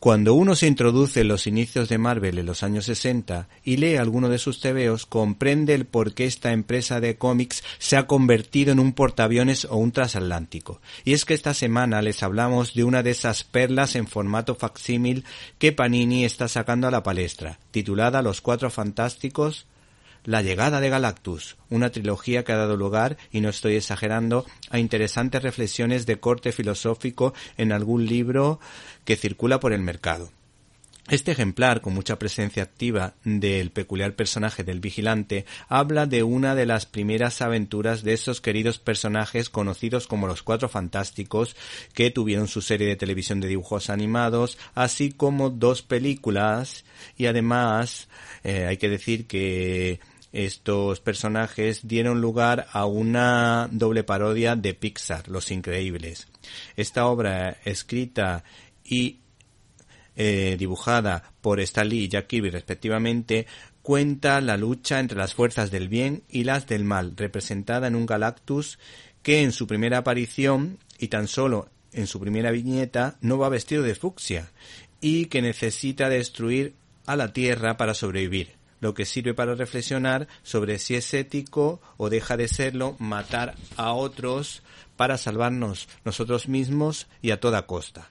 Cuando uno se introduce en los inicios de Marvel en los años 60 y lee alguno de sus tebeos, comprende el por qué esta empresa de cómics se ha convertido en un portaaviones o un transatlántico. Y es que esta semana les hablamos de una de esas perlas en formato facsímil que Panini está sacando a la palestra, titulada Los Cuatro Fantásticos la llegada de Galactus, una trilogía que ha dado lugar, y no estoy exagerando, a interesantes reflexiones de corte filosófico en algún libro que circula por el mercado. Este ejemplar, con mucha presencia activa del peculiar personaje del vigilante, habla de una de las primeras aventuras de esos queridos personajes conocidos como los Cuatro Fantásticos, que tuvieron su serie de televisión de dibujos animados, así como dos películas, y además eh, hay que decir que estos personajes dieron lugar a una doble parodia de Pixar, Los Increíbles. Esta obra escrita y eh, dibujada por Stan Lee y Jack Kirby respectivamente, cuenta la lucha entre las fuerzas del bien y las del mal, representada en un Galactus que en su primera aparición y tan solo en su primera viñeta no va vestido de fucsia y que necesita destruir a la Tierra para sobrevivir, lo que sirve para reflexionar sobre si es ético o deja de serlo matar a otros para salvarnos nosotros mismos y a toda costa.